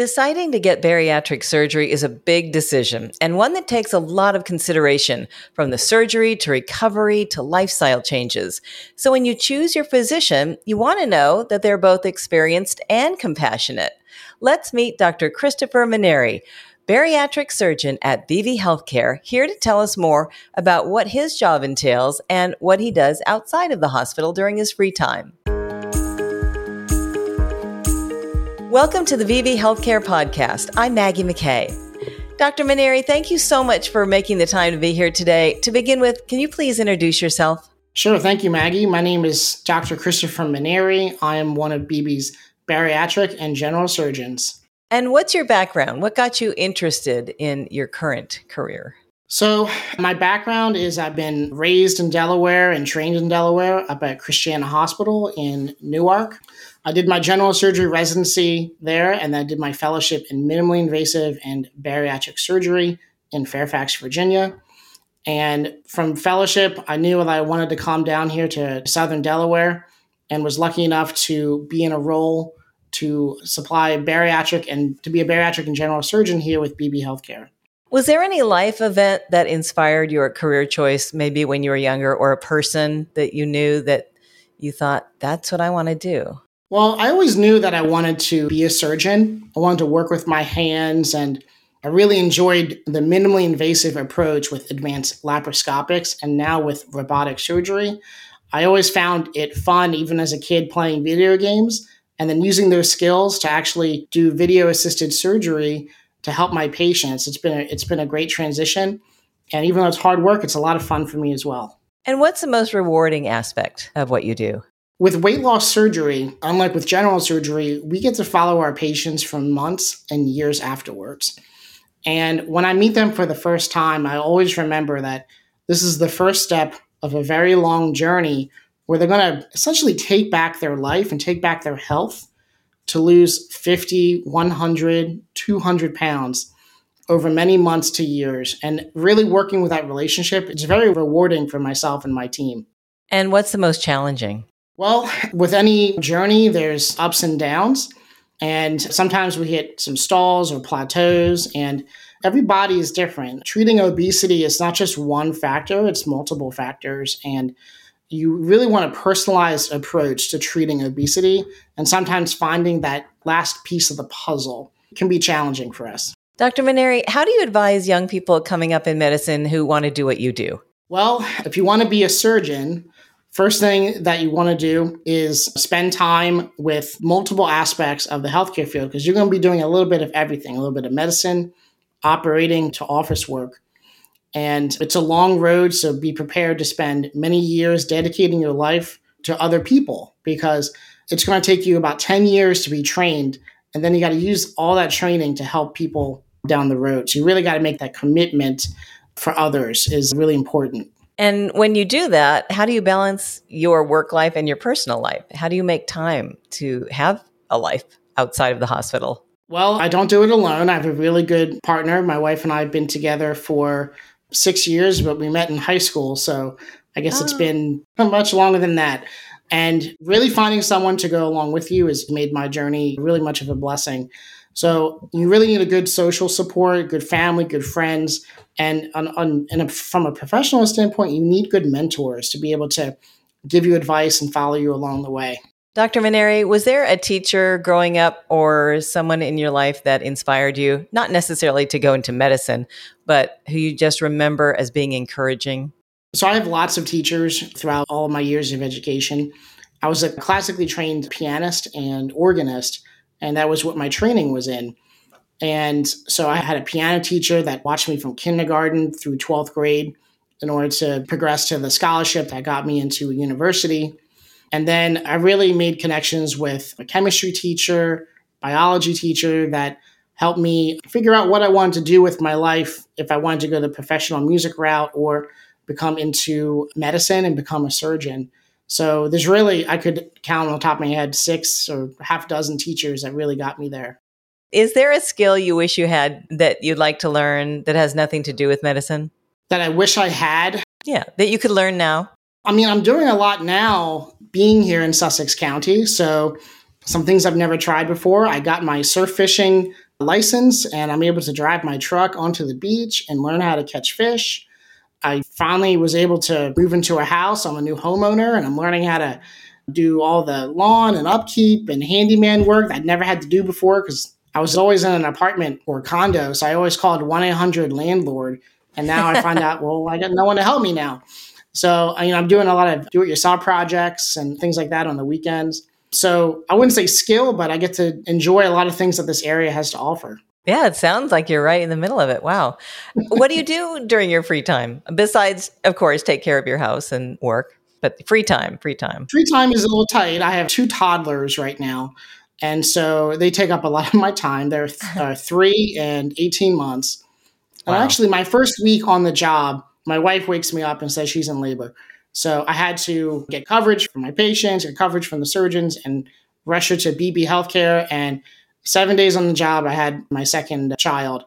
Deciding to get bariatric surgery is a big decision and one that takes a lot of consideration from the surgery to recovery to lifestyle changes. So when you choose your physician, you want to know that they're both experienced and compassionate. Let's meet Dr. Christopher Manieri, bariatric surgeon at Beebe Healthcare, here to tell us more about what his job entails and what he does outside of the hospital during his free time. Welcome to the Beebe Healthcare Podcast. I'm Maggie McKay. Dr. Manieri, thank you so much for making the time to be here today. To begin with, can you please introduce yourself? Sure. Thank you, Maggie. My name is Dr. Christopher Manieri. I am one of Beebe's bariatric and general surgeons. And what's your background? What got you interested in your current career? So, my background is I've been raised in Delaware and trained in Delaware up at Christiana Hospital in Newark. I did my general surgery residency there, and then I did my fellowship in minimally invasive and bariatric surgery in Fairfax, Virginia. And from fellowship, I knew that I wanted to come down here to Southern Delaware and was lucky enough to be in a role to supply bariatric and to be a bariatric and general surgeon here with Beebe Healthcare. Was there any life event that inspired your career choice, maybe when you were younger, or a person that you knew that you thought, that's what I want to do? Well, I always knew that I wanted to be a surgeon. I wanted to work with my hands, and I really enjoyed the minimally invasive approach with advanced laparoscopics and now with robotic surgery. I always found it fun, even as a kid, playing video games and then using those skills to actually do video assisted surgery to help my patients. It's been a, it's been a great transition, and even though it's hard work, it's a lot of fun for me as well. And what's the most rewarding aspect of what you do? With weight loss surgery, unlike with general surgery, we get to follow our patients for months and years afterwards. And when I meet them for the first time, I always remember that this is the first step of a very long journey where they're going to essentially take back their life and take back their health to lose 50, 100, 200 pounds over many months to years. And really working with that relationship, it's very rewarding for myself and my team. And what's the most challenging? Well, with any journey, there's ups and downs. And sometimes we hit some stalls or plateaus, and every body is different. Treating obesity is not just one factor, it's multiple factors. And you really want a personalized approach to treating obesity. And sometimes finding that last piece of the puzzle can be challenging for us. Dr. Manieri, how do you advise young people coming up in medicine who want to do what you do? Well, if you want to be a surgeon, First thing that you want to do is spend time with multiple aspects of the healthcare field because you're going to be doing a little bit of everything, a little bit of medicine, operating to office work. And it's a long road, so be prepared to spend many years dedicating your life to other people because it's going to take you about 10 years to be trained. And then you got to use all that training to help people down the road. So you really got to make that commitment for others is really important. And when you do that, how do you balance your work life and your personal life? How do you make time to have a life outside of the hospital? Well, I don't do it alone. I have a really good partner. My wife and I have been together for six years, but we met in high school. So I guess oh. it's been much longer than that. And really finding someone to go along with you has made my journey really much of a blessing. So you really need a good social support, good family, good friends, and on, on a, from a professional standpoint, you need good mentors to be able to give you advice and follow you along the way. Dr. Manieri, was there a teacher growing up or someone in your life that inspired you, not necessarily to go into medicine, but who you just remember as being encouraging? So I have lots of teachers throughout all of my years of education. I was a classically trained pianist and organist, and that was what my training was in. And so I had a piano teacher that watched me from kindergarten through 12th grade in order to progress to the scholarship that got me into a university. And then I really made connections with a chemistry teacher, biology teacher that helped me figure out what I wanted to do with my life if I wanted to go the professional music route or become into medicine and become a surgeon. So there's really, I could count on the top of my head six or half dozen teachers that really got me there. Is there a skill you wish you had that you'd like to learn that has nothing to do with medicine? That I wish I had? Yeah, that you could learn now. I mean, I'm doing a lot now being here in Sussex County. So some things I've never tried before. I got my surf fishing license and I'm able to drive my truck onto the beach and learn how to catch fish. I finally was able to move into a house. I'm a new homeowner and I'm learning how to do all the lawn and upkeep and handyman work that I'd never had to do before because I was always in an apartment or condo. So I always called 1 800 landlord. And now I find out, well, I got no one to help me now. So, you know, I'm doing a lot of do it yourself projects and things like that on the weekends. So I wouldn't say skill, but I get to enjoy a lot of things that this area has to offer. Yeah, it sounds like you're right in the middle of it. Wow. what do you do during your free time? Besides, of course, take care of your house and work, but free time, free time. Free time is a little tight. I have two toddlers right now. And so they take up a lot of my time. They're th- uh, three and 18 months. Wow. And actually, my first week on the job, my wife wakes me up and says she's in labor. So I had to get coverage from my patients, get coverage from the surgeons, and rush her to Beebe Healthcare. And seven days on the job, I had my second child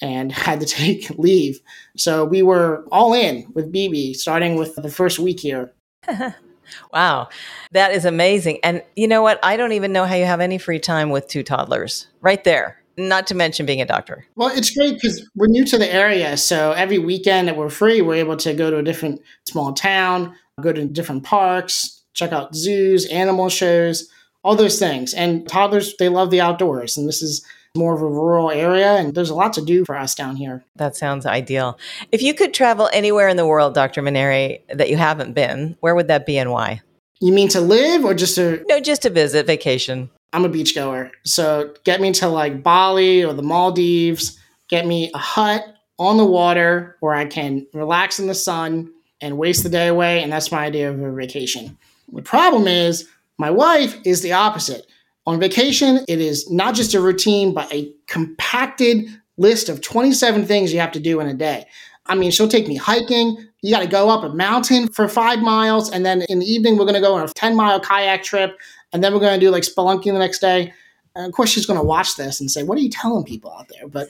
and had to take leave. So we were all in with Beebe, starting with the first week here. wow, that is amazing. And you know what? I don't even know how you have any free time with two toddlers right there not to mention being a doctor. Well, it's great because we're new to the area. So every weekend that we're free, we're able to go to a different small town, go to different parks, check out zoos, animal shows, all those things. And toddlers, they love the outdoors. And this is more of a rural area, and there's a lot to do for us down here. That sounds ideal. If you could travel anywhere in the world, Dr. Manieri, that you haven't been, where would that be and why? You mean to live or just to? No, just to visit, vacation. I'm a beach goer. So get me to like Bali or the Maldives, get me a hut on the water where I can relax in the sun and waste the day away. And that's my idea of a vacation. The problem is, my wife is the opposite. On vacation, it is not just a routine, but a compacted list of 27 things you have to do in a day. I mean, she'll take me hiking. You got to go up a mountain for five miles. And then in the evening, we're going to go on a 10 mile kayak trip and then we're going to do like spelunking the next day. And of course, she's going to watch this and say, "What are you telling people out there?" But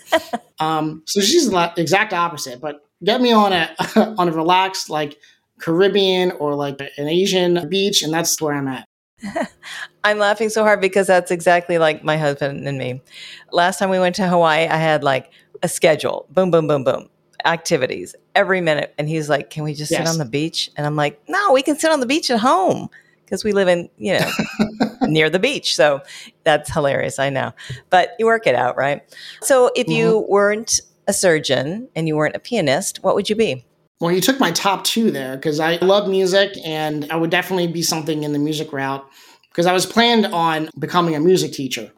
um, so she's the exact opposite. But get me on a on a relaxed like Caribbean or like an Asian beach, and that's where I'm at. I'm laughing so hard because that's exactly like my husband and me. Last time we went to Hawaii, I had like a schedule boom, boom, boom, boom, activities every minute. And he's like, Can we just yes. sit on the beach? And I'm like, No, we can sit on the beach at home because we live in, you know, near the beach. So that's hilarious. I know. But you work it out, right? So if you mm-hmm. weren't a surgeon and you weren't a pianist, what would you be? Well, you took my top two there because I love music and I would definitely be something in the music route because I was planned on becoming a music teacher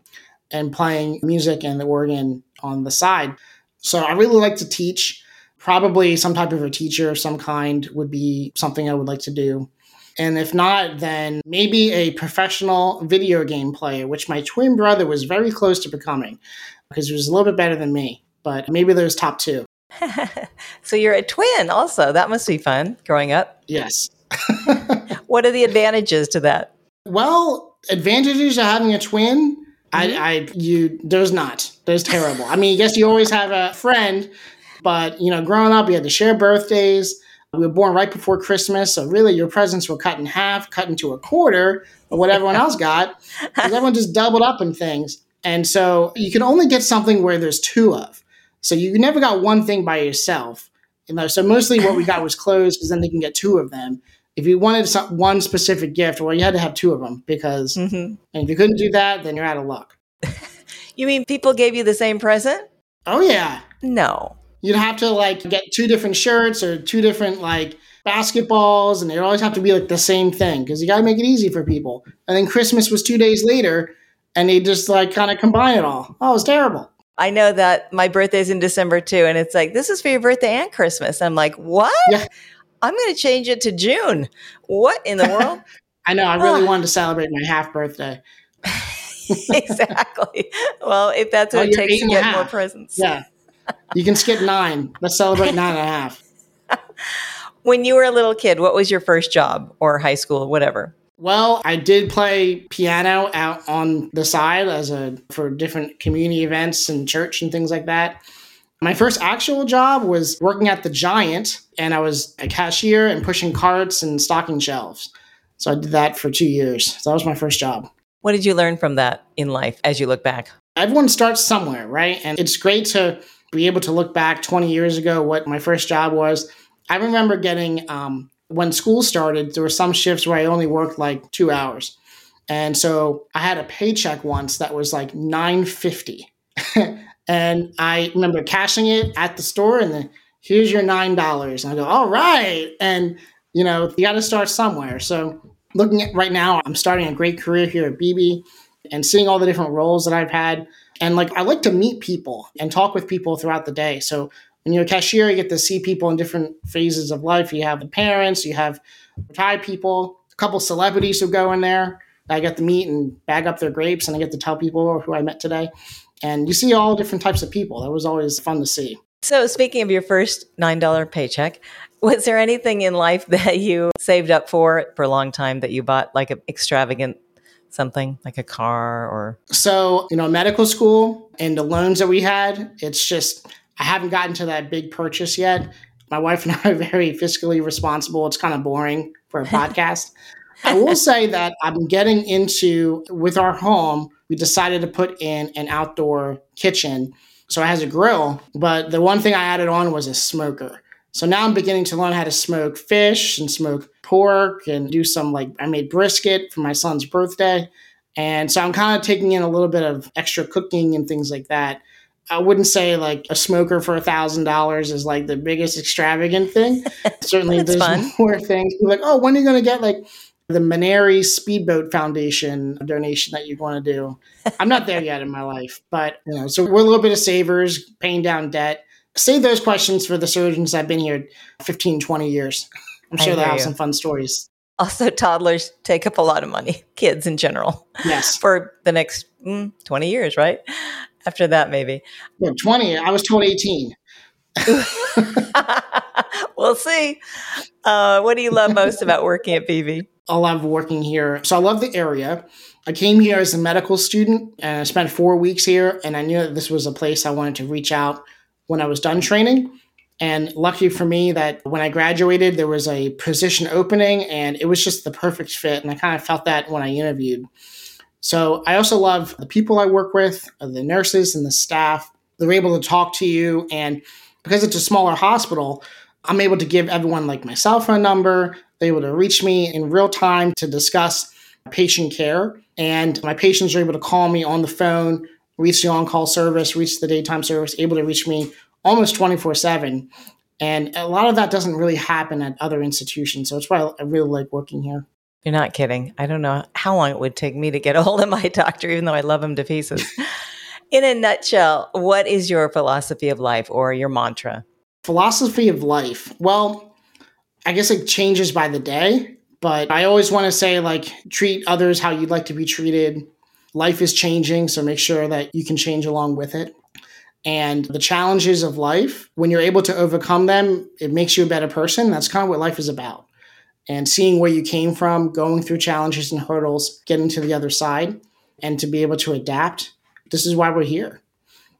and playing music and the organ on the side. So I really like to teach. Probably some type of a teacher of some kind would be something I would like to do. And if not, then maybe a professional video game player, which my twin brother was very close to becoming because he was a little bit better than me. But maybe those top two. so you're a twin also. That must be fun growing up. Yes. what are the advantages to that? Well, advantages of having a twin. Mm-hmm. I, I, you, there's not. There's terrible. I mean, I guess you always have a friend, but you know, growing up, you had to share birthdays. We were born right before Christmas, so really your presents were cut in half, cut into a quarter of what everyone else got, because everyone just doubled up in things. And so you can only get something where there's two of. So you never got one thing by yourself. You know, so mostly what we got was clothes, because then they can get two of them. If you wanted some, one specific gift, well, you had to have two of them because, mm-hmm. and if you couldn't do that, then you're out of luck. you mean people gave you the same present? Oh yeah. No. You'd have to like get two different shirts or two different like basketballs, and they always have to be like the same thing because you got to make it easy for people. And then Christmas was two days later, and they just like kind of combine it all. Oh, it was terrible. I know that my birthday's in December too, and it's like this is for your birthday and Christmas. I'm like, what? Yeah. I'm going to change it to June. What in the world? I know. I really wanted to celebrate my half birthday. exactly. Well, if that's what well, it takes to get more presents. Yeah. You can skip nine. Let's celebrate nine and a half. when you were a little kid, what was your first job or high school, whatever? Well, I did play piano out on the side as a for different community events and church and things like that. My first actual job was working at the Giant, and I was a cashier and pushing carts and stocking shelves. So I did that for two years. So that was my first job. What did you learn from that in life as you look back? Everyone starts somewhere, right? And it's great to be able to look back 20 years ago what my first job was. I remember getting, um, when school started, there were some shifts where I only worked like two hours. And so I had a paycheck once that was like 950. and I remember cashing it at the store and then here's your nine dollars. And I go, all right. And you know, you gotta start somewhere. So looking at right now, I'm starting a great career here at Beebe and seeing all the different roles that I've had. And like I like to meet people and talk with people throughout the day. So when you're a cashier, you get to see people in different phases of life. You have the parents, you have retired people, a couple celebrities who go in there. I get to meet and bag up their grapes, and I get to tell people who I met today. And you see all different types of people. That was always fun to see. So, speaking of your first $9 paycheck, was there anything in life that you saved up for for a long time that you bought like an extravagant something like a car or so you know medical school and the loans that we had it's just i haven't gotten to that big purchase yet my wife and i are very fiscally responsible it's kind of boring for a podcast I will say that I'm getting into with our home, we decided to put in an outdoor kitchen. So it has a grill, but the one thing I added on was a smoker. So now I'm beginning to learn how to smoke fish and smoke pork and do some like I made brisket for my son's birthday. And so I'm kind of taking in a little bit of extra cooking and things like that. I wouldn't say like a smoker for a thousand dollars is like the biggest extravagant thing. Certainly, there's fun. more things. Like, oh, when are you going to get like the Manieri Speedboat Foundation donation that you want to do. I'm not there yet in my life, but you know, so we're a little bit of savers, paying down debt. Save those questions for the surgeons that have been here 15, 20 years. I'm sure they'll have you. some fun stories. Also, toddlers take up a lot of money, kids in general. Yes. For the next mm, 20 years, right? After that, maybe. Yeah, 20. I was told 18. we'll see. Uh, what do you love most about working at Beebe? I love working here. So I love the area. I came here as a medical student and I spent four weeks here, and I knew that this was a place I wanted to reach out when I was done training. And lucky for me that when I graduated, there was a position opening and it was just the perfect fit. And I kind of felt that when I interviewed. So I also love the people I work with, uh, the nurses and the staff. They're able to talk to you. And because it's a smaller hospital, I'm able to give everyone like my cell phone number, they're able to reach me in real time to discuss patient care. And my patients are able to call me on the phone, reach the on call service, reach the daytime service, able to reach me almost 24 7. And a lot of that doesn't really happen at other institutions. So it's why I really like working here. You're not kidding. I don't know how long it would take me to get a hold of my doctor, even though I love him to pieces. In a nutshell, what is your philosophy of life or your mantra? Philosophy of life. Well, I guess it changes by the day, but I always want to say, like, treat others how you'd like to be treated. Life is changing, so make sure that you can change along with it. And the challenges of life, when you're able to overcome them, it makes you a better person. That's kind of what life is about. And seeing where you came from, going through challenges and hurdles, getting to the other side, and to be able to adapt. This is why we're here.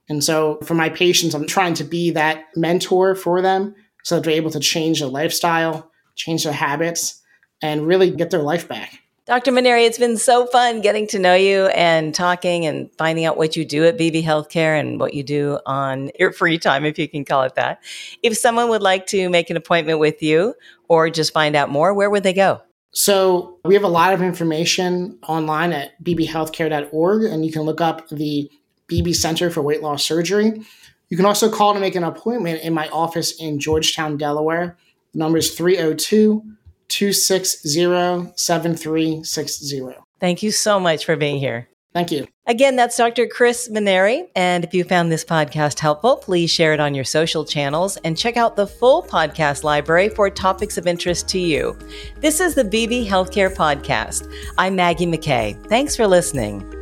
And so for my patients, I'm trying to be that mentor for them so that they're able to change their lifestyle, change their habits, and really get their life back. Dr. Manieri, it's been so fun getting to know you and talking and finding out what you do at Beebe Healthcare and what you do on your free time, if you can call it that. If someone would like to make an appointment with you or just find out more, where would they go? So we have a lot of information online at beebehealthcare.org, and you can look up the Beebe Center for Weight Loss Surgery. You can also call to make an appointment in my office in Georgetown, Delaware. The number is 302 260 7360. Thank you so much for being here. Thank you. Again, that's Dr. Chris Manieri. And if you found this podcast helpful, please share it on your social channels and check out the full podcast library for topics of interest to you. This is the Beebe Healthcare Podcast. I'm Maggie McKay. Thanks for listening.